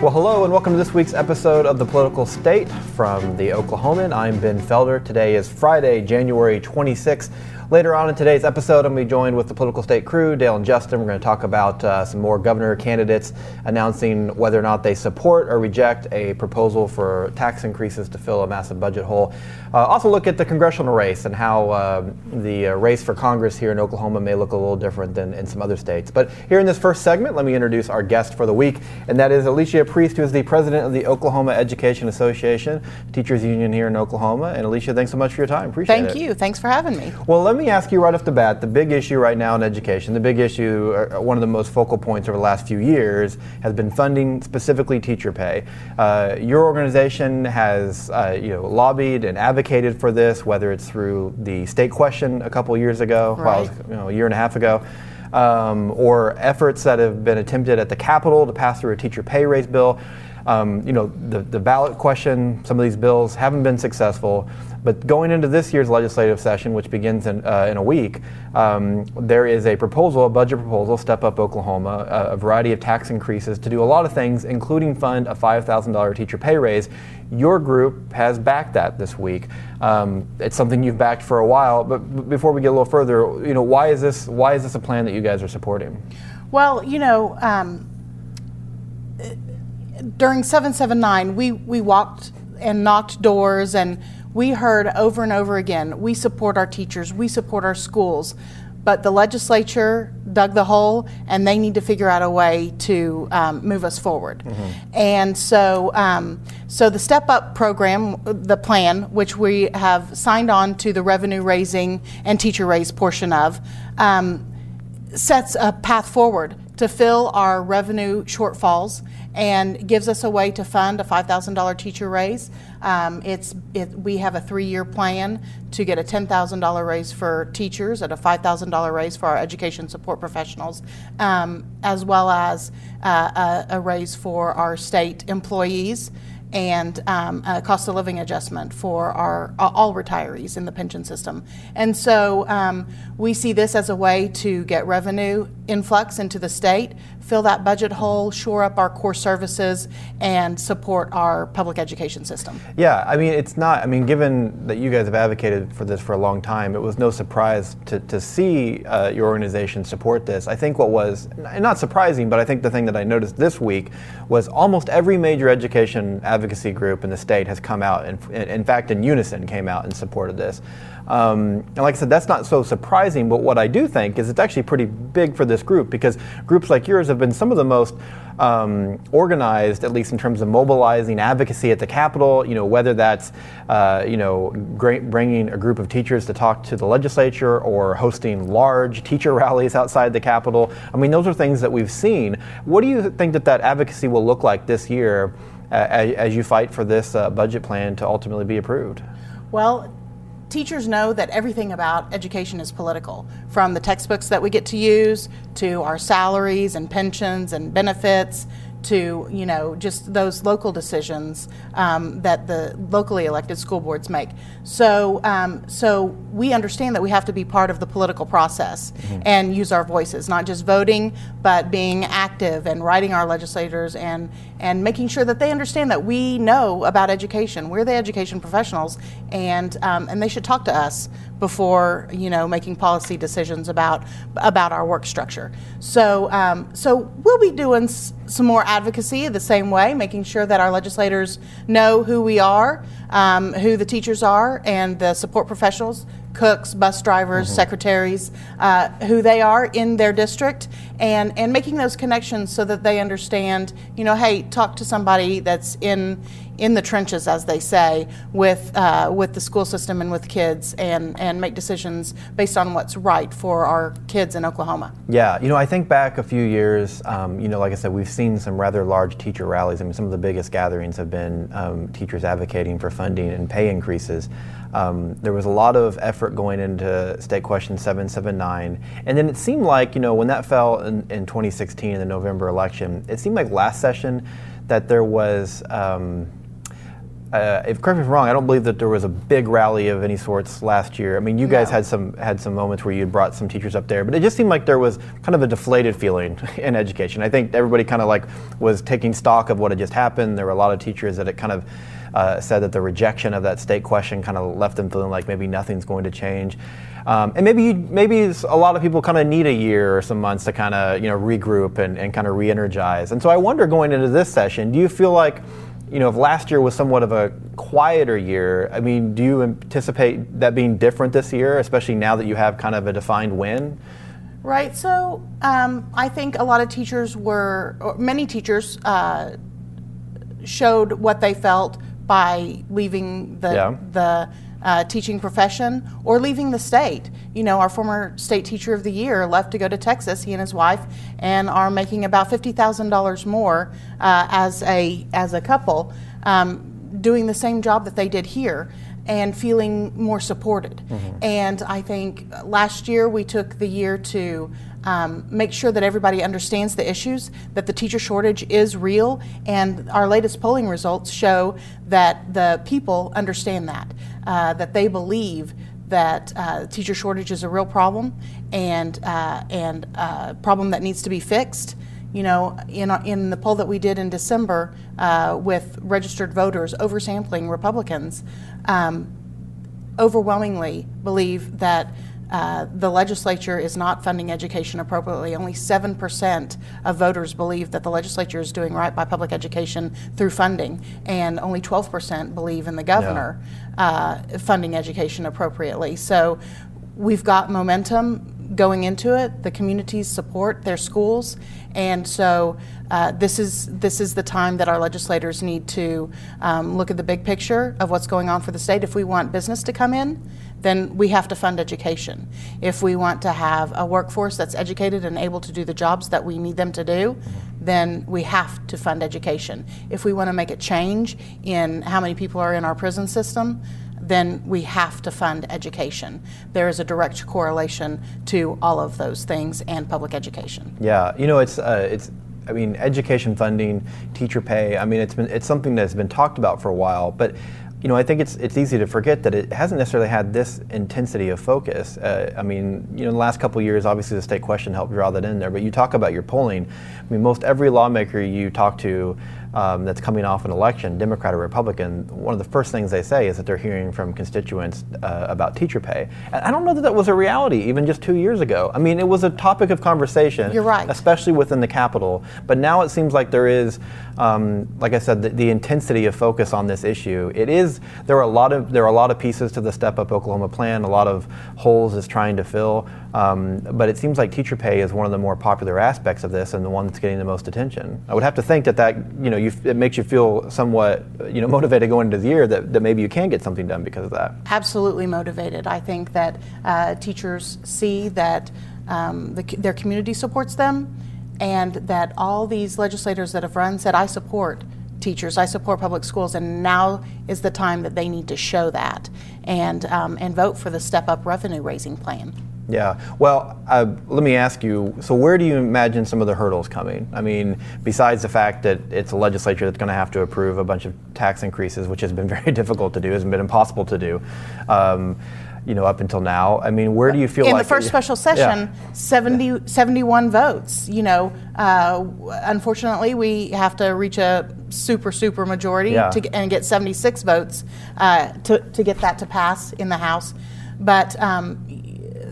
Well, hello, and welcome to this week's episode of The Political State from the Oklahoman. I'm Ben Felder. Today is Friday, January 26th. Later on in today's episode, I'm going to be joined with the Political State crew, Dale and Justin. We're going to talk about uh, some more governor candidates announcing whether or not they support or reject a proposal for tax increases to fill a massive budget hole. Uh, also, look at the congressional race and how uh, the uh, race for Congress here in Oklahoma may look a little different than in some other states. But here in this first segment, let me introduce our guest for the week, and that is Alicia Priest, who is the president of the Oklahoma Education Association, teachers union here in Oklahoma. And Alicia, thanks so much for your time. Appreciate Thank it. Thank you. Thanks for having me. Well, let me ask you right off the bat the big issue right now in education, the big issue, uh, one of the most focal points over the last few years, has been funding, specifically teacher pay. Uh, your organization has uh, you know, lobbied and advocated for this, whether it's through the state question a couple years ago, right. well, you know, a year and a half ago. Um, or efforts that have been attempted at the Capitol to pass through a teacher pay raise bill. Um, you know, the, the ballot question, some of these bills haven't been successful. But going into this year's legislative session, which begins in, uh, in a week, um, there is a proposal, a budget proposal, Step Up Oklahoma, a, a, variety of tax increases to do a lot of things, including fund a $5,000 teacher pay raise. Your group has backed that this week. Um, it's something you've backed for a while. But before we get a little further, you know, why is this? Why is this a plan that you guys are supporting? Well, you know um, during 779, we, we walked and knocked doors and we heard over and over again we support our teachers, we support our schools, but the legislature dug the hole and they need to figure out a way to um, move us forward. Mm-hmm. And so, um, so the Step Up program, the plan, which we have signed on to the revenue raising and teacher raise portion of, um, sets a path forward to fill our revenue shortfalls and gives us a way to fund a $5,000 teacher raise. Um, it's it, we have a three-year plan to get a $10,000 raise for teachers and a $5,000 raise for our education support professionals, um, as well as uh, a, a raise for our state employees and um, a cost of living adjustment for our all retirees in the pension system. And so um, we see this as a way to get revenue influx into the state, fill that budget hole, shore up our core services, and support our public education system. Yeah, I mean, it's not, I mean, given that you guys have advocated for this for a long time, it was no surprise to, to see uh, your organization support this. I think what was, not surprising, but I think the thing that I noticed this week was almost every major education advocacy group in the state has come out, and in fact, in unison came out in support of this. Um, and like I said, that's not so surprising, but what I do think is it's actually pretty big for this group because groups like yours have been some of the most um, organized, at least in terms of mobilizing advocacy at the Capitol. You know, whether that's uh, you know bringing a group of teachers to talk to the legislature or hosting large teacher rallies outside the Capitol. I mean, those are things that we've seen. What do you think that that advocacy will look like this year uh, as, as, you fight for this uh, budget plan to ultimately be approved? Well, teachers know that everything about education is political, from the textbooks that we get to use to our salaries and pensions and benefits to you know just those local decisions um, that the locally elected school boards make. So um, so we understand that we have to be part of the political process mm-hmm. and use our voices, not just voting, but being active and writing our legislators and and making sure that they understand that we know about education. We're the education professionals, and um, and they should talk to us before you know making policy decisions about about our work structure. So um, so we'll be doing s- some more advocacy the same way, making sure that our legislators know who we are, um, who the teachers are, and the support professionals cooks, bus drivers, mm-hmm. secretaries, uh, who they are in their district, and and making those connections so that they understand. You know, hey, talk to somebody that's in in the trenches, as they say, with uh, with the school system and with kids, and and make decisions based on what's right for our kids in Oklahoma. Yeah, you know, I think back a few years. Um, you know, like I said, we've seen some rather large teacher rallies. I mean, some of the biggest gatherings have been um, teachers advocating for funding and pay increases. Um, there was a lot of effort going into State Question 779. And then it seemed like, you know, when that fell in, in 2016 in the November election, it seemed like last session that there was. Um, uh, if correct me if I'm wrong, I don't believe that there was a big rally of any sorts last year. I mean, you guys No. had some had some moments where you brought some teachers up there, but it just seemed like there was kind of a deflated feeling in education. I think everybody kind of like was taking stock of what had just happened. There were a lot of teachers that it kind of uh, said that the rejection of that state question kind of left them feeling like maybe nothing's going to change. Um, and maybe maybe a lot of people kind of need a year or some months to kind of you know regroup and, and kind of re-energize. And so I wonder going into this session, do you feel like you know if last year was somewhat of a quieter year? I mean, do you anticipate that being different this year, especially now that you have kind of a defined win? Right. So um, I think a lot of teachers were, or many teachers uh, showed what they felt by leaving the Yeah. the uh, teaching profession or leaving the state. You know, our former state teacher of the year left to go to Texas. He and his wife, and are making about fifty thousand dollars more uh, as a as a couple, um, doing the same job that they did here and feeling more supported. And I think last year we took the year to um, make sure that everybody understands the issues, that the teacher shortage is real, and our latest polling results show that the people understand that, uh, that they believe that uh, teacher shortage is a real problem and uh, and a problem that needs to be fixed. You know, in, in the poll that we did in December uh, with registered voters, oversampling Republicans, um, overwhelmingly believe that uh, the legislature is not funding education appropriately. Only 7% of voters believe that the legislature is doing right by public education through funding, and only 12% believe in the governor uh, funding education appropriately. So we've got momentum going into it. The communities support their schools, and so uh, this is this is the time that our legislators need to um, look at the big picture of what's going on for the state. If we want business to come in, then we have to fund education. If we want to have a workforce that's educated and able to do the jobs that we need them to do, then we have to fund education. If we want to make a change in how many people are in our prison system, then we have to fund education. There is a direct correlation to all of those things and public education. Yeah, you know, it's uh, it's. I mean, education funding, teacher pay. I mean, it's been it's something that's been talked about for a while, but you know, I think it's it's easy to forget that it hasn't necessarily had this intensity of focus. Uh, I mean, you know, in the last couple years, obviously the state question helped draw that in there. But you talk about your polling. I mean, most every lawmaker you talk to um, that's coming off an election, Democrat or Republican, one of the first things they say is that they're hearing from constituents uh, about teacher pay. And I don't know that that was a reality even just two years ago. I mean, it was a topic of conversation. You're right. Especially within the Capitol. But now it seems like there is, um, like I said, the, the intensity of focus on this issue. It is there are a lot of there are a lot of pieces to the Step Up Oklahoma plan, a lot of holes it's trying to fill. Um, but it seems like teacher pay is one of the more popular aspects of this and the one that's getting the most attention. I would have to think that that you know you, it makes you feel somewhat you know motivated going into the year that, that maybe you can get something done because of that. Absolutely motivated. I think that uh, teachers see that um, the, their community supports them, and that all these legislators that have run said, "I support." Teachers, I support public schools, and now is the time that they need to show that and um, and vote for the step up revenue raising plan. Yeah. Well, uh, let me ask you. So, where do you imagine some of the hurdles coming? I mean, besides the fact that it's a legislature that's going to have to approve a bunch of tax increases, which has been very difficult to do, has been impossible to do. Um, you know, up until now. I mean, where do you feel in like the first special session, Yeah. 70, 71 votes. You know, uh, unfortunately, we have to reach a super super majority Yeah. to, and get 76 votes uh, to to get that to pass in the House. But um,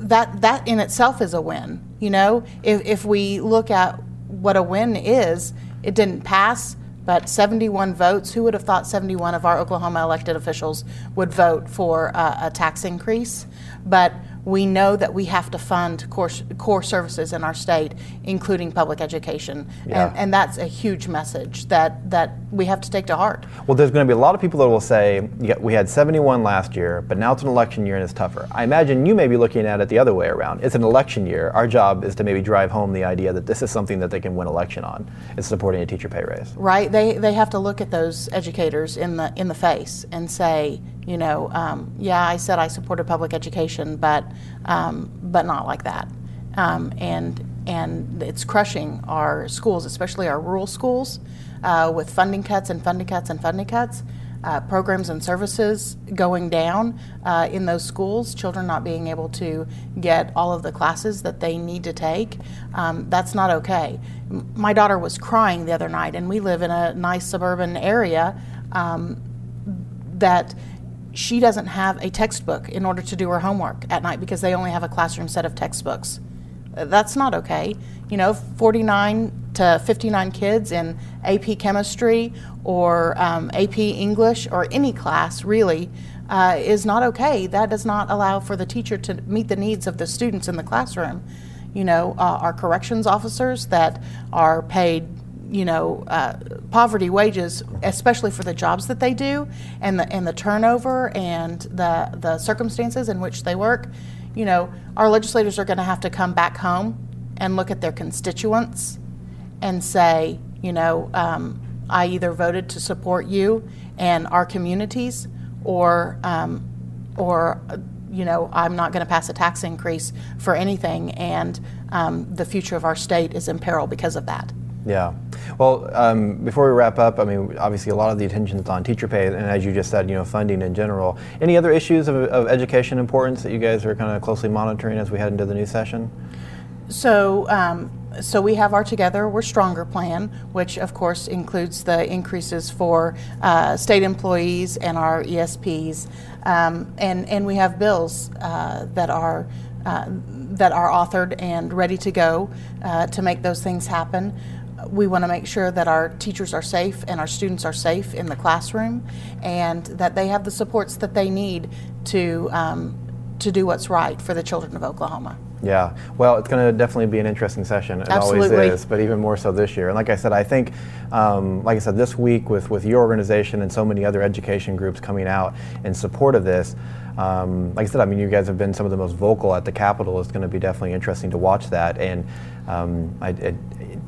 that that in itself is a win. You know, if if we look at what a win is, it didn't pass. But 71 votes, who would have thought 71 of our Oklahoma elected officials would vote for uh, a tax increase? But we know that we have to fund core, core services in our state, including public education. Yeah. And, and that's a huge message that, that we have to take to heart. Well, there's going to be a lot of people that will say, yeah, we had 71 last year, but now it's an election year and it's tougher. I imagine you may be looking at it the other way around. It's an election year. Our job is to maybe drive home the idea that this is something that they can win election on. It's supporting a teacher pay raise. right? They they have to look at those educators in the in the face and say, you know, um, yeah, I said I supported public education, but um, but not like that, um, and and it's crushing our schools, especially our rural schools, uh, with funding cuts and funding cuts and funding cuts. uh, programs and services going down uh, in those schools, children not being able to get all of the classes that they need to take. Um, that's not okay. My daughter was crying the other night, and we live in a nice suburban area um, that she doesn't have a textbook in order to do her homework at night because they only have a classroom set of textbooks. Uh, That's not okay. You know, 49 to 59 kids in AP chemistry or um, AP English or any class really uh, is not okay. That does not allow for the teacher to meet the needs of the students in the classroom. You know, uh, our corrections officers that are paid you know, uh, poverty wages, especially for the jobs that they do, and the and the turnover and the the circumstances in which they work. You know, our legislators are going to have to come back home and look at their constituents and say, you know, um, I either voted to support you and our communities, or um, or you know, I'm not going to pass a tax increase for anything, and um, the future of our state is in peril because of that. Yeah. Well, um, before we wrap up, I mean, obviously a lot of the attention is on teacher pay, and as you just said, you know, funding in general. Any other issues of, of education importance that you guys are kind of closely monitoring as we head into the new session? So, um, so we have our Together We're Stronger plan, which of course includes the increases for uh, state employees and our ESPs, um, and and we have bills uh, that are. Uh, that are authored and ready to go uh, to make those things happen. We want to make sure that our teachers are safe and our students are safe in the classroom, and that they have the supports that they need to um, to do what's right for the children of Oklahoma. Yeah, well, it's going to definitely be an interesting session. It Absolutely. always is, but even more so this year. And like I said, I think, um, like I said, this week with, with your organization and so many other education groups coming out in support of this, um, like I said, I mean, you guys have been some of the most vocal at the Capitol. It's going to be definitely interesting to watch that. And um, I, it,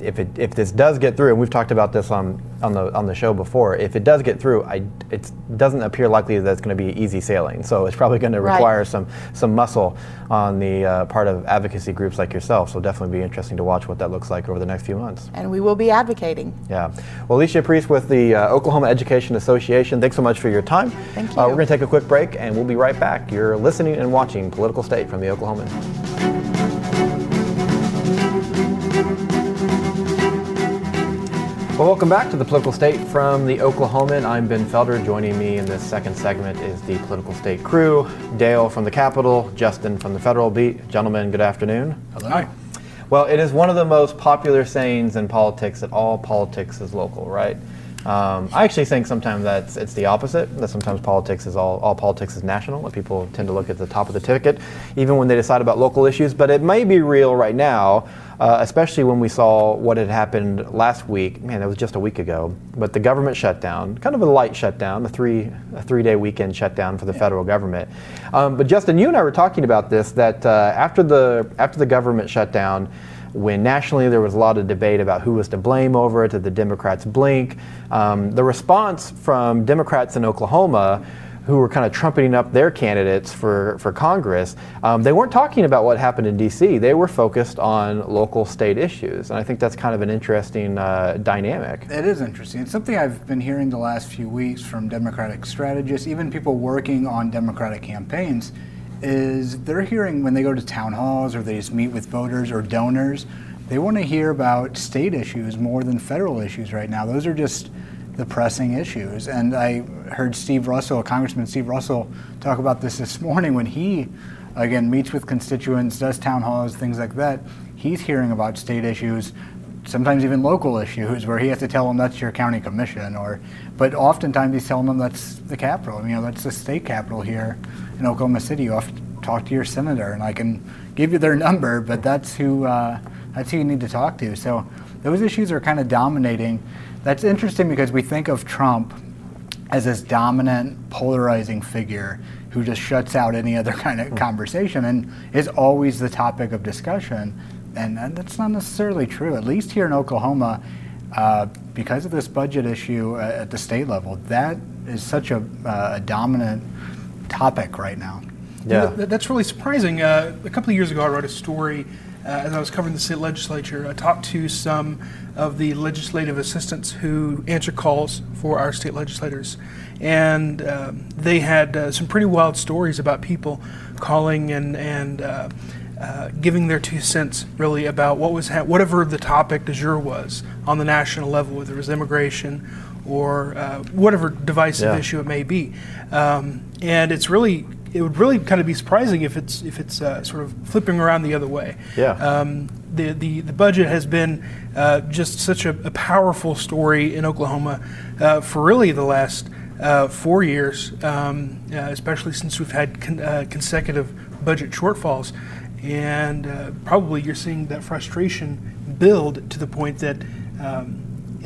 if, it, if this does get through, and we've talked about this on, on, the, on the show before, if it does get through, I, it doesn't appear likely that it's going to be easy sailing. So it's probably going to Right. require some, some muscle on the uh, part of advocacy groups like yourself. So definitely be interesting to watch what that looks like over the next few months. And we will be advocating. Yeah. Well, Alicia Priest with the uh, Oklahoma Education Association, thanks so much for your time. Thank Uh, you. we're going to take a quick break and we'll be right back. You're listening and watching Political State from the Oklahoman. Well, welcome back to the Political State from the Oklahoman. I'm Ben Felder. Joining me in this second segment is the Political State crew Dale from the Capitol, Justin from the Federal Beat. Gentlemen, good afternoon. Hello. Well, it is one of the most popular sayings in politics that all politics is local, right? Um, I actually think sometimes that's it's the opposite. That sometimes politics is all all politics is national. That people tend to look at the top of the ticket, even when they decide about local issues. But it may be real right now, uh, especially when we saw what had happened last week. Man, that was just a week ago. But the government shutdown, kind of a light shutdown, a three a three day weekend shutdown for the federal government. Um, but Justin, you and I were talking about this that uh, after the after the government shutdown when nationally there was a lot of debate about who was to blame over it, did the Democrats blink? Um, the response from Democrats in Oklahoma, who were kind of trumpeting up their candidates for, for Congress, um, they weren't talking about what happened in D.C. They were focused on local state issues. And I think that's kind of an interesting uh, dynamic. It is interesting. It's something I've been hearing the last few weeks from Democratic strategists, even people working on Democratic campaigns, is they're hearing when they go to town halls or they just meet with voters or donors, they want to hear about state issues more than federal issues right now. Those are just the pressing issues. And I heard Steve Russell, Congressman Steve Russell, talk about this this morning when he, again, meets with constituents, does town halls, things like that. He's hearing about state issues sometimes even local issues where he has to tell them that's your county commission or but oftentimes he's telling them that's the capital you know that's the state capital here in oklahoma city you have to talk to your senator and i can give you their number but that's who uh, that's who you need to talk to so those issues are kind of dominating that's interesting because we think of trump as this dominant, polarizing figure who just shuts out any other kind of conversation and is always the topic of discussion. And uh, that's not necessarily true, at least here in Oklahoma, uh, because of this budget issue uh, at the state level. That is such a, uh, a dominant topic right now. Yeah. Th- that's really surprising. Uh, a couple of years ago, I wrote a story uh, as I was covering the state legislature, I talked to some of the legislative assistants who answer calls for our state legislators, and um, they had uh, some pretty wild stories about people calling and and uh, uh, giving their two cents really about what was ha- whatever the topic du jour was on the national level, whether it was immigration or uh, whatever divisive Yeah. issue it may be. Um, and it's really it would really kind of be surprising if it's if it's uh, sort of flipping around the other way. Yeah. Um, the, the the budget has been uh, just such a, a powerful story in Oklahoma uh, for really the last uh, four years, um, uh, especially since we've had con- uh, consecutive budget shortfalls, and uh, probably you're seeing that frustration build to the point that um,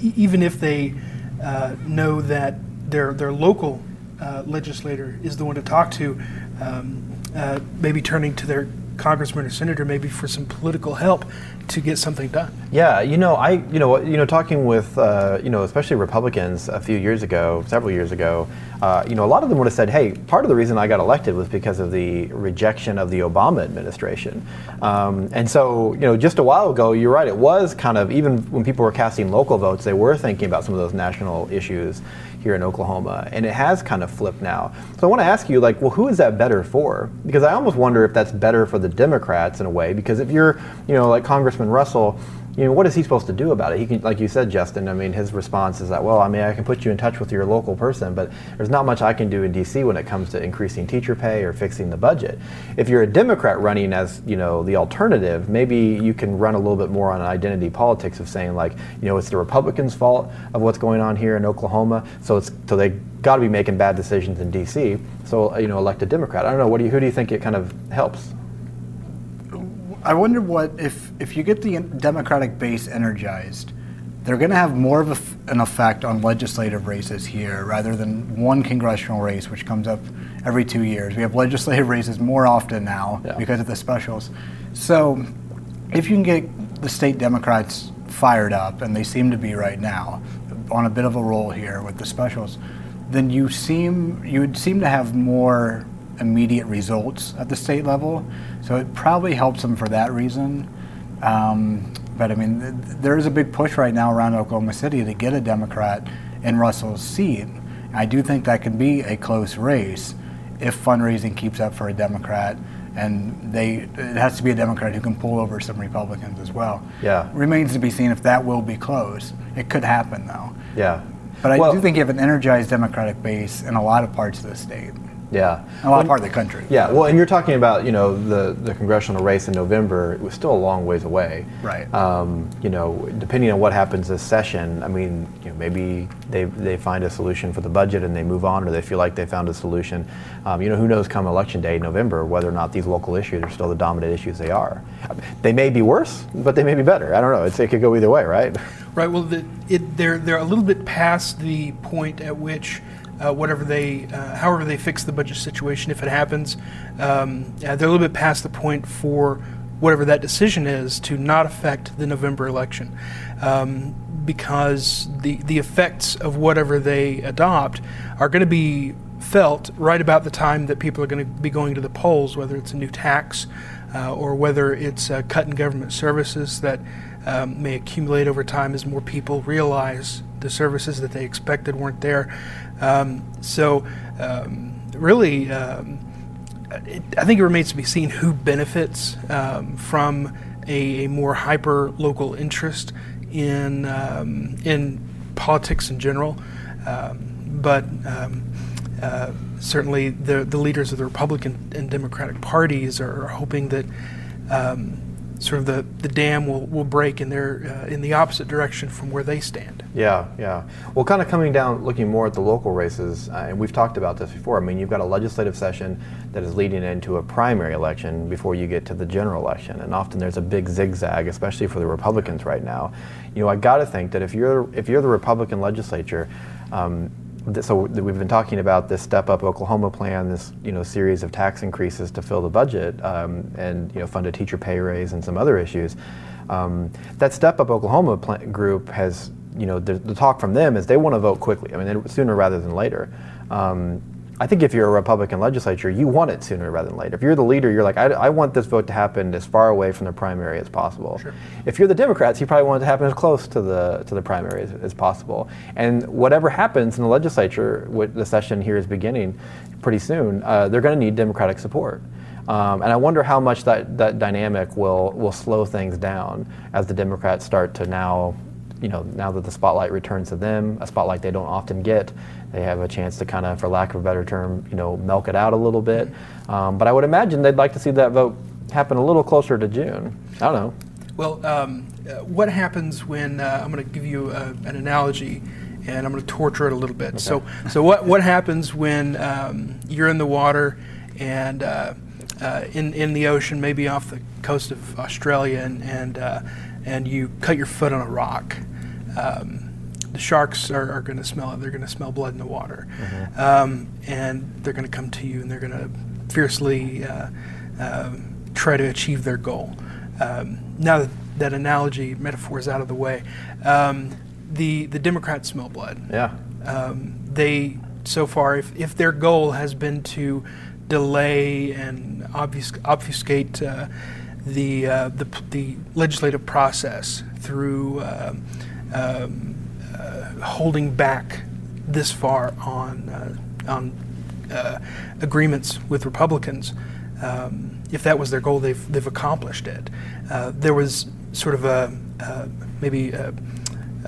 even if they uh, know that their their local uh, legislator is the one to talk to, um, uh, maybe turning to their congressman or senator maybe for some political help to get something done. Yeah, you know, I, you know, you know, talking with, uh, you know, especially Republicans a few years ago, several years ago, uh, you know, a lot of them would have said, "Hey, part of the reason I got elected was because of the rejection of the Obama administration." Um, and so, you know, just a while ago, you're right. It was kind of even when people were casting local votes, they were thinking about some of those national issues here in Oklahoma, and it has kind of flipped now. So I want to ask you, like, well, who is that better for? Because I almost wonder if that's better for the Democrats in a way. Because if you're, you know, like Congressman Russell, you know, what is he supposed to do about it? He can, like you said, Justin. I mean, his response is that, well, I mean, I can put you in touch with your local person, but there's not much I can do in D.C. when it comes to increasing teacher pay or fixing the budget. If you're a Democrat running as, you know, the alternative, maybe you can run a little bit more on identity politics of saying, like, you know, it's the Republicans' fault of what's going on here in Oklahoma, so it's so they got to be making bad decisions in D.C. So, you know, elect a Democrat. I don't know. What do you, who do you think it kind of helps? I wonder what if if you get the Democratic base energized, they're going to have more of a f an effect on legislative races here rather than one congressional race, which comes up every two years. We have legislative races more often now Yeah. because of the specials. So, if you can get the state Democrats fired up, and they seem to be right now, on a bit of a roll here with the specials, then you seem you would seem to have more immediate results at the state level. So it probably helps them for that reason. Um, but I mean, th- there is a big push right now around Oklahoma City to get a Democrat in Russell's seat. I do think that can be a close race if fundraising keeps up for a Democrat, and they it has to be a Democrat who can pull over some Republicans as well. Yeah. Remains to be seen if that will be close. It could happen though. Yeah. But I Well- do think you have an energized Democratic base in a lot of parts of the state, Yeah. a lot Well, of part of the country. Yeah, well, and you're talking about you know the the congressional race in November. It was still a long ways away. Right. Um, you know, depending on what happens this session, I mean, you know, maybe they they find a solution for the budget and they move on, or they feel like they found a solution. Um, you know, who knows? Come election day, November, whether or not these local issues are still the dominant issues they are. They may be worse, but they may be better. I don't know. It's, it could go either way, right? Right. Well, the, it, they're they're a little bit past the point at which uh, whatever they, uh, however they fix the budget situation, if it happens, um, uh, they're a little bit past the point for whatever that decision is to not affect the November election, um, because the the effects of whatever they adopt are going to be felt right about the time that people are going to be going to the polls, whether it's a new tax uh, or whether it's a cut in government services that um, may accumulate over time as more people realize the services that they expected weren't there. Um, so, um, really, um, it, I think it remains to be seen who benefits um, from a, a more hyper local interest in in politics in general. But uh, certainly, the the leaders of the Republican and Democratic parties are, are hoping that um, sort of the, the dam will, will break in their uh, in the opposite direction from where they stand. Yeah, yeah. Well, kind of coming down, looking more at the local races, uh, and we've talked about this before. I mean, you've got a legislative session that is leading into a primary election before you get to the general election, and often there's a big zigzag, especially for the Republicans right now. You know, I got to think that if you're if you're the Republican legislature. Um, so we've been talking about this Step Up Oklahoma plan, this you know series of tax increases to fill the budget, um, and you know fund a teacher pay raise and some other issues. Um, that Step Up Oklahoma group has you know the, the talk from them is they want to vote quickly. I mean sooner rather than later. Um, I think if you're a Republican legislature, you want it sooner rather than later. If you're the leader, you're like, I, I want this vote to happen as far away from the primary as possible. Sure. If you're the Democrats, you probably want it to happen as close to the to the primary as, as possible. And whatever happens in the legislature, with the session here is beginning pretty soon, uh, they're going to need Democratic support. Um, and I wonder how much that, that dynamic will will slow things down as the Democrats start to now you know, now that the spotlight returns to them, a spotlight they don't often get, they have a chance to kind of, for lack of a better term, you know, milk it out a little bit. Um, but I would imagine they'd like to see that vote happen a little closer to June. I don't know. Well, um, uh, what happens when uh, I'm going to give you a, an analogy, and I'm going to torture it a little bit. Okay. So, so what what happens when um, you're in the water and uh, uh, in in the ocean, maybe off the coast of Australia, and and uh, and you cut your foot on a rock? Um, the sharks are, are going to smell it. They're going to smell blood in the water, mm-hmm. um, and they're going to come to you and they're going to fiercely uh, uh, try to achieve their goal. Um, now that that analogy metaphor is out of the way, um, the the Democrats smell blood. Yeah. Um, they so far, if if their goal has been to delay and obfusc- obfuscate uh, the, uh, the the legislative process through. Um, uh, holding back this far on uh, on uh, agreements with Republicans. Um, if that was their goal, they've they've accomplished it. Uh, there was sort of a uh, maybe uh,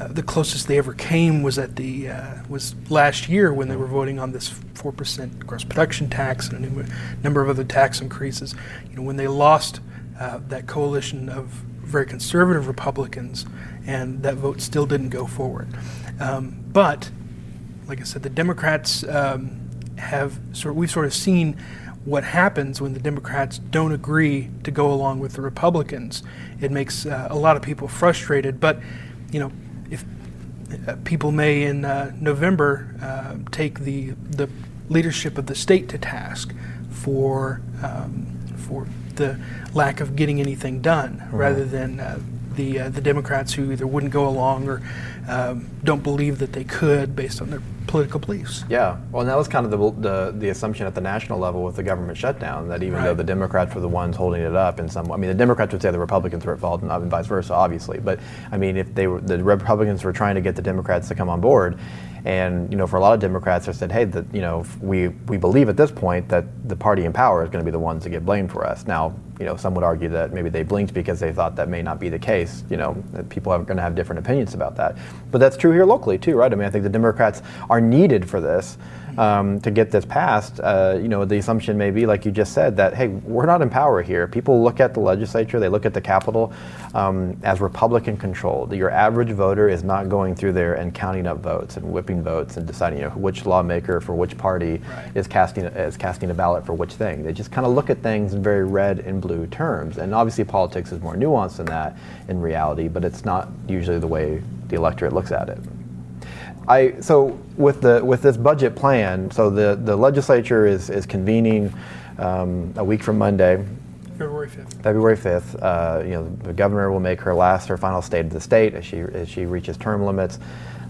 the closest they ever came was at the was last year when they were voting on this four percent gross production tax and a number of other tax increases. You know, when they lost that coalition of very conservative Republicans and that vote still didn't go forward. Um, but, like I said, the Democrats um, have sort. Of, we've sort of seen what happens when the Democrats don't agree to go along with the Republicans. It makes uh, a lot of people frustrated. But, you know, if uh, people may in uh, November uh, take the the leadership of the state to task for um, for the lack of getting anything done, mm-hmm. rather than uh, the uh, the Democrats who either wouldn't go along or um, don't believe that they could based on their political beliefs. Yeah, well, and that was kind of the, the, the assumption at the national level with the government shutdown that even right. though the Democrats were the ones holding it up in some, I mean, the Democrats would say the Republicans were at fault, and, uh, and vice versa, obviously. But I mean, if they were the Republicans were trying to get the Democrats to come on board, and you know, for a lot of Democrats, they said, "Hey, that you know, we we believe at this point that the party in power is going to be the ones to get blamed for us." Now, you know, some would argue that maybe they blinked because they thought that may not be the case. You know, people are going to have different opinions about that. But that's true here locally too, right? I mean, I think the Democrats are needed for this um, to get this passed, uh, you know, the assumption may be, like you just said, that hey, we're not in power here. People look at the legislature, they look at the Capitol um, as Republican controlled. Your average voter is not going through there and counting up votes and whipping votes and deciding you know, which lawmaker for which party right. is casting is casting a ballot for which thing. They just kind of look at things in very red and blue terms. And obviously, politics is more nuanced than that in reality, but it's not usually the way the electorate looks at it. I so with the with this budget plan, so the, the legislature is is convening um, a week from Monday. February 5th. February 5th. Uh, you know, the governor will make her last, her final state of the state as she as she reaches term limits.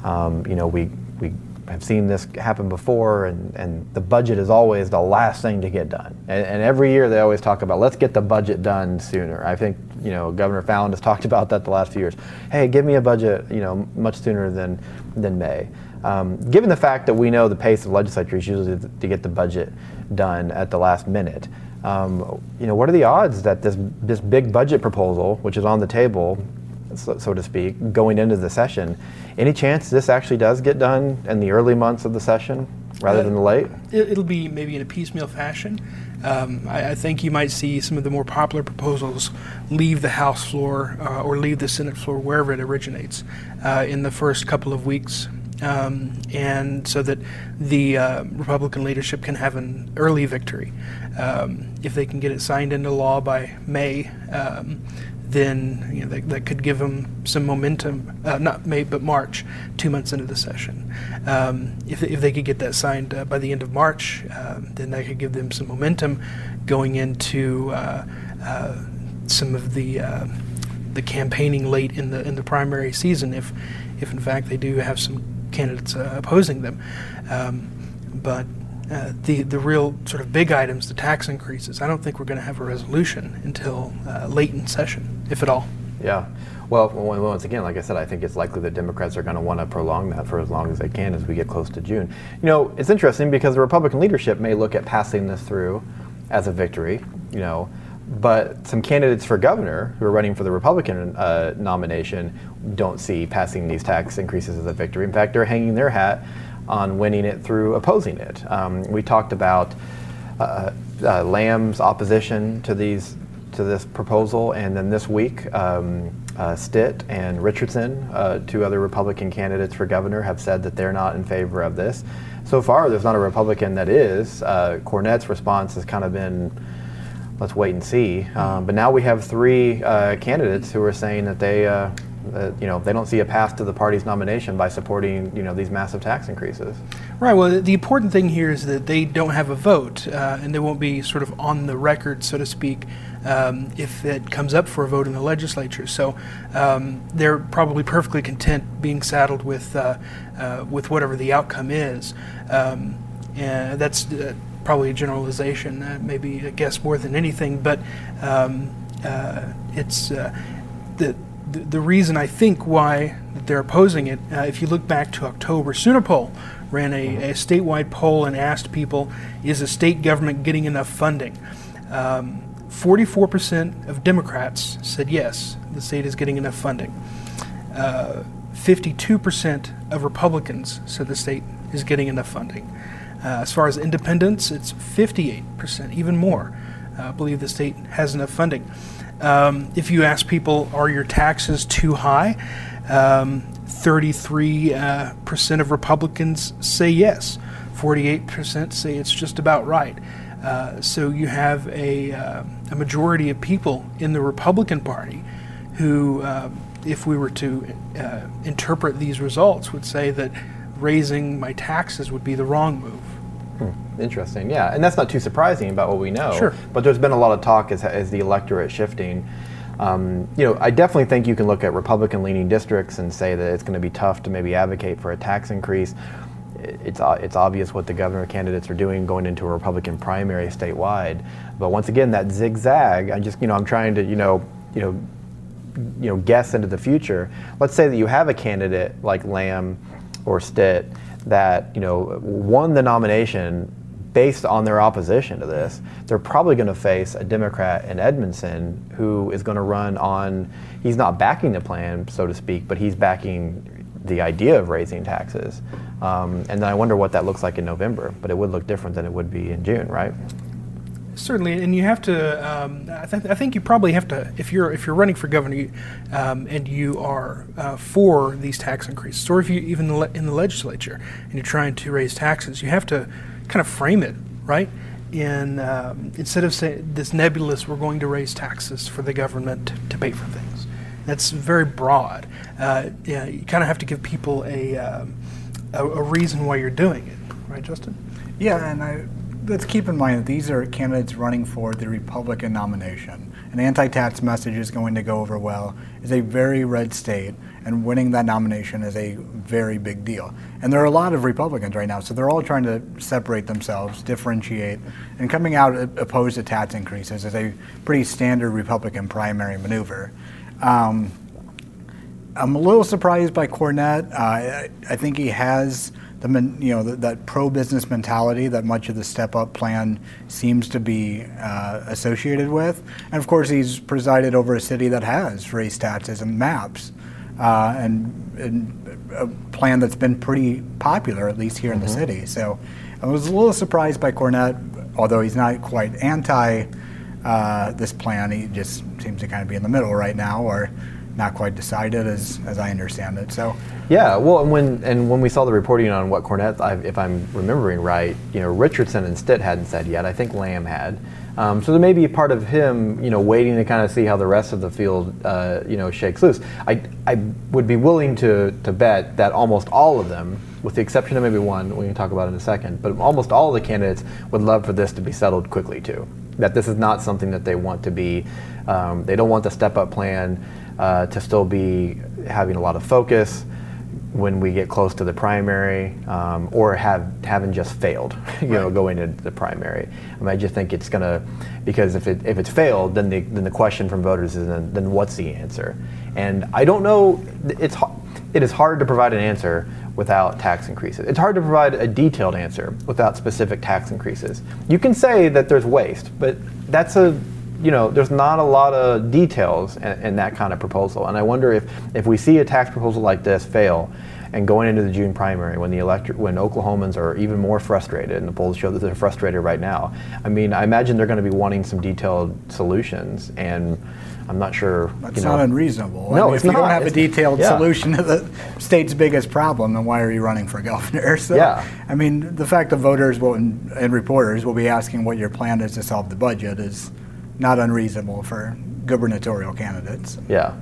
Um, you know, we we have seen this happen before, and, and the budget is always the last thing to get done. And, and every year they always talk about let's get the budget done sooner. I think you know Governor Fallin has talked about that the last few years. Hey, give me a budget, you know, much sooner than than May. Um, given the fact that we know the pace of the legislature is usually to get the budget done at the last minute, um, you know, what are the odds that this this big budget proposal, which is on the table, so, so, to speak, going into the session, any chance this actually does get done in the early months of the session rather uh, than the late? It, will be maybe in a piecemeal fashion. Um, I, I, think you might see some of the more popular proposals leave the House floor uh, or leave the Senate floor, wherever it originates, uh, in the first couple of weeks. Um, and so that the uh, Republican leadership can have an early victory. Um, if they can get it signed into law by May, um, then you know, that, that, could give them some momentum, uh, not May, but March, two months into the session. Um, if, if they could get that signed uh, by the end of March, uh, then that could give them some momentum going into uh, uh, some of the uh, the campaigning late in the in the primary season. If if in fact they do have some candidates opposing them, um, but uh, the the real sort of big items, the tax increases, I don't think we're going to have a resolution until uh, late in session, if at all. Yeah. Well, once again, like I said, I think it's likely that Democrats are going to want to prolong that for as long as they can as we get close to June. You know, it's interesting because the Republican leadership may look at passing this through as a victory, you know, but some candidates for governor who are running for the Republican uh, nomination don't see passing these tax increases as a victory. In fact, they're hanging their hat on winning it through opposing it. Um, we talked about uh, uh, Lamb's opposition to these to this proposal, and then this week. Um, uh, Stitt and Richardson, uh, two other Republican candidates for governor, have said that they're not in favor of this. So far, there's not a Republican that is. Uh, Cornett's response has kind of been, let's wait and see. Um, but now we have three uh, candidates who are saying that they, uh, you know, they don't see a path to the party's nomination by supporting, you know, these massive tax increases. Right. Well, the important thing here is that they don't have a vote, uh, and they won't be sort of on the record, so to speak um, if it comes up for a vote in the legislature. So um, they're probably perfectly content being saddled with uh, uh, with whatever the outcome is. Um, and that's uh, probably a generalization, uh, maybe a guess more than anything. But um, uh, it's uh, the, the the reason I think why they're opposing it. if you look back to October, Poll ran a, a, statewide poll and asked people, "Is the state government getting enough funding?" Um, 44% of Democrats said yes, the state is getting enough funding. Uh, 52% of Republicans said the state is getting enough funding. Uh, as far as independents, it's 58%, even more, uh, believe the state has enough funding. Um, if you ask people, are your taxes too high? Um, 33% uh, of Republicans say yes. 48% say it's just about right. Uh, so you have a, uh, a majority of people in the Republican Party who, uh, if we were to uh, interpret these results, would say that raising my taxes would be the wrong move. Hmm. Interesting, yeah, and that's not too surprising about what we know. Sure. But there's been a lot of talk as, as the electorate shifting. Um, you know, I definitely think you can look at Republican-leaning districts and say that it's going to be tough to maybe advocate for a tax increase it's it's obvious what the governor candidates are doing going into a Republican primary statewide. But once again, that zigzag. I just you know I'm trying to you know you know you know guess into the future. Let's say that you have a candidate like Lamb or Stitt that you know won the nomination based on their opposition to this. They're probably going to face a Democrat in Edmondson who is going to run on. He's not backing the plan, so to speak, but he's backing the idea of raising taxes. Um, and then I wonder what that looks like in November, but it would look different than it would be in June, right? Certainly, and you have to. Um, I, th- I, think you probably have to, if you're if you're running for governor, um, and you are uh, for these tax increases, or if you even in the legislature and you're trying to raise taxes, you have to kind of frame it right. In um, instead of saying this nebulous, we're going to raise taxes for the government to pay for things. That's very broad. Uh, yeah, you kind of have to give people a, um, a, a reason why you're doing it, right, Justin? Yeah, and I, let's keep in mind that these are candidates running for the Republican nomination. An anti-tax message is going to go over well. It's a very red state, and winning that nomination is a very big deal. And there are a lot of Republicans right now, so they're all trying to separate themselves, differentiate, and coming out opposed to tax increases is a pretty standard Republican primary maneuver. Um, I'm a little surprised by Cornett. Uh, I, I, think he has the you know the, that pro-business mentality that much of the Step Up plan seems to be uh, associated with, and of course he's presided over a city that has raised taxes and MAPS, uh, and, and, a plan that's been pretty popular at least here mm-hmm. in the mm-hmm. city. So I was a little surprised by Cornett, although he's not quite anti. Uh, this plan, he just seems to kind of be in the middle right now, or not quite decided, as as I understand it. So. Yeah, well, and when and when we saw the reporting on what Cornett, if I'm remembering right, you know, Richardson and Stitt hadn't said yet. I think Lamb had. Um, so there may be a part of him, you know, waiting to kind of see how the rest of the field, uh, you know, shakes loose. I, I would be willing to, to bet that almost all of them, with the exception of maybe one, we can talk about in a second, but almost all of the candidates would love for this to be settled quickly too. That this is not something that they want to be. Um, they don't want the step up plan uh, to still be having a lot of focus. when we get close to the primary, um, or have haven't just failed, you know, going into the primary. I mean, I just think it's gonna because if it if it's failed, then the then the question from voters is then, then what's the answer? And I don't know. It's it is hard to provide an answer without tax increases. It's hard to provide a detailed answer without specific tax increases. You can say that there's waste, but that's a you know, there's not a lot of details in, in, that kind of proposal. And I wonder if, if we see a tax proposal like this fail and going into the June primary when the electric, when Oklahomans are even more frustrated, and the polls show that they're frustrated right now. I mean, I imagine they're going to be wanting some detailed solutions and I'm not sure. That's you know, not unreasonable. No, I mean, it's if you not. don't have a detailed yeah. solution to the state's biggest problem, then why are you running for governor? So, Yeah. I mean, the fact that voters will, and, and reporters will be asking what your plan is to solve the budget is not unreasonable for gubernatorial candidates. Yeah.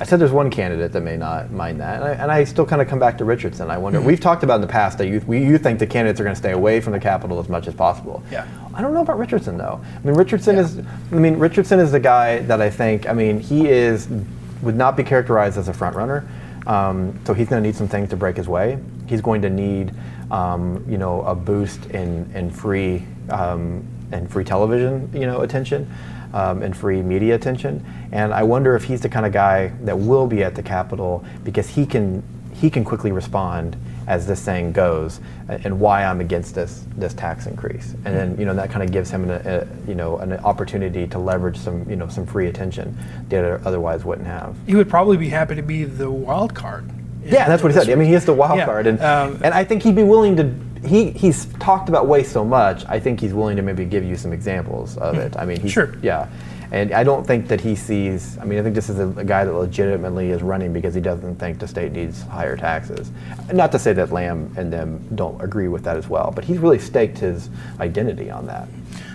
I said there's one candidate that may not mind that, and I, and I still kind of come back to Richardson. I wonder. We've talked about in the past that you we, you think the candidates are going to stay away from the Capitol as much as possible. Yeah. I don't know about Richardson though. I mean, Richardson is. I mean, Richardson is the guy that I think. I mean, he is would not be characterized as a front runner. Um, so he's going to need some things to break his way. He's going to need, um, you know, a boost in in free um, and free television, you know, attention um, and free media attention. And I wonder if he's the kind of guy that will be at the Capitol because he can he can quickly respond as this thing goes uh, and why I'm against this this tax increase. And then you know that kind of gives him an, a, you know an opportunity to leverage some you know some free attention that otherwise wouldn't have. He would probably be happy to be the wild card. Yeah, that's what he said. I mean, he is the wild Yeah, card, and um, and I think he'd be willing to. He he's talked about waste so much. I think he's willing to maybe give you some examples of it. I mean, he's, Sure. yeah, and I don't think that he sees. I mean, I think this is a, a guy that legitimately is running because he doesn't think the state needs higher taxes. Not to say that Lamb and them don't agree with that as well, but he's really staked his identity on that.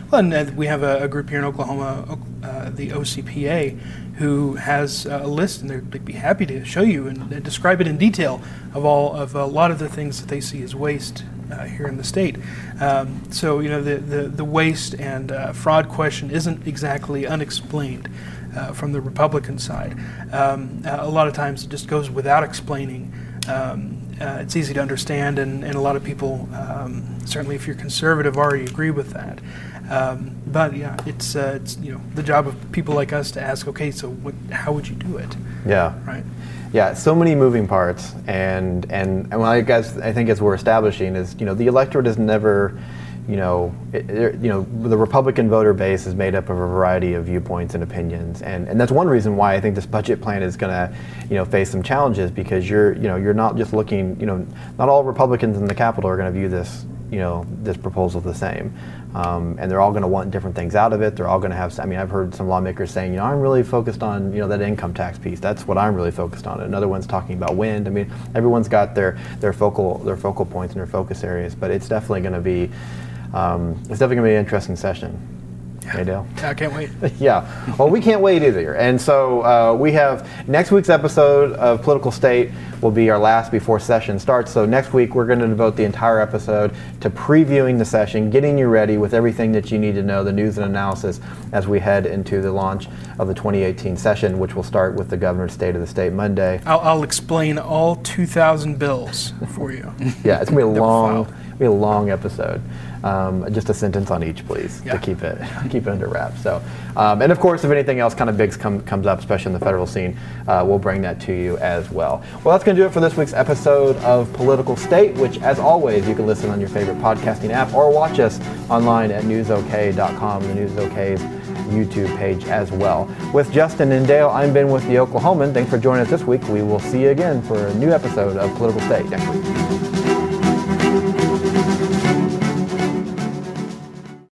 Well, and uh, we have a, a group here in Oklahoma, uh, the OCPA, who has uh, a list, and they'd be happy to show you and, and describe it in detail of all of a lot of the things that they see as waste uh, here in the state. Um, so you know the the, the waste and uh, fraud question isn't exactly unexplained. Uh, from the Republican side, um, uh, a lot of times it just goes without explaining. Um, uh, it's easy to understand, and, and a lot of people, um, certainly if you're conservative, already agree with that. Um, but yeah, it's uh, it's you know the job of people like us to ask, okay, so what, how would you do it, Yeah. right? Yeah, so many moving parts, and and and what I guess I think as we're establishing is you know the electorate is never, you know, it, it- you know the Republican voter base is made up of a variety of viewpoints and opinions, and and that's one reason why I think this budget plan is going to, you know, face some challenges because you're you know you're not just looking you know not all Republicans in the Capitol are going to view this you know this proposal the same. Um, and they're all going to want different things out of it. They're all going to have. I mean, I've heard some lawmakers saying, you know, I'm really focused on, you know, that income tax piece. That's what I'm really focused on. Another one's talking about wind. I mean, everyone's got their their focal their focal points and their focus areas. But it's definitely going to be, um, it's definitely going to be an interesting session. Hey, Dale. I can't wait. Yeah. Well, we can't wait either. And so uh, we have next week's episode of Political State will be our last before session starts. So next week we're going to devote the entire episode to previewing the session, getting you ready with everything that you need to know, the news and analysis as we head into the launch of the 2018 session, which will start with the governor's state of the state Monday. I'll, I'll explain all 2,000 bills for you. Yeah, it's gonna be a long, filed. Be a long episode. Um, just a sentence on each, please, Yeah. to keep it keep it under wraps. So, um, and of course, if anything else kind of big come, comes up, especially in the federal scene, uh, we'll bring that to you as well. Well, that's gonna do it for this week's episode of Political State. Which, as always, you can listen on your favorite podcasting app or watch us online at newsok.com, the News OK's YouTube page as well. With Justin and Dale, I'm Ben with the Oklahoman. Thanks for joining us this week. We will see you again for a new episode of Political State next week.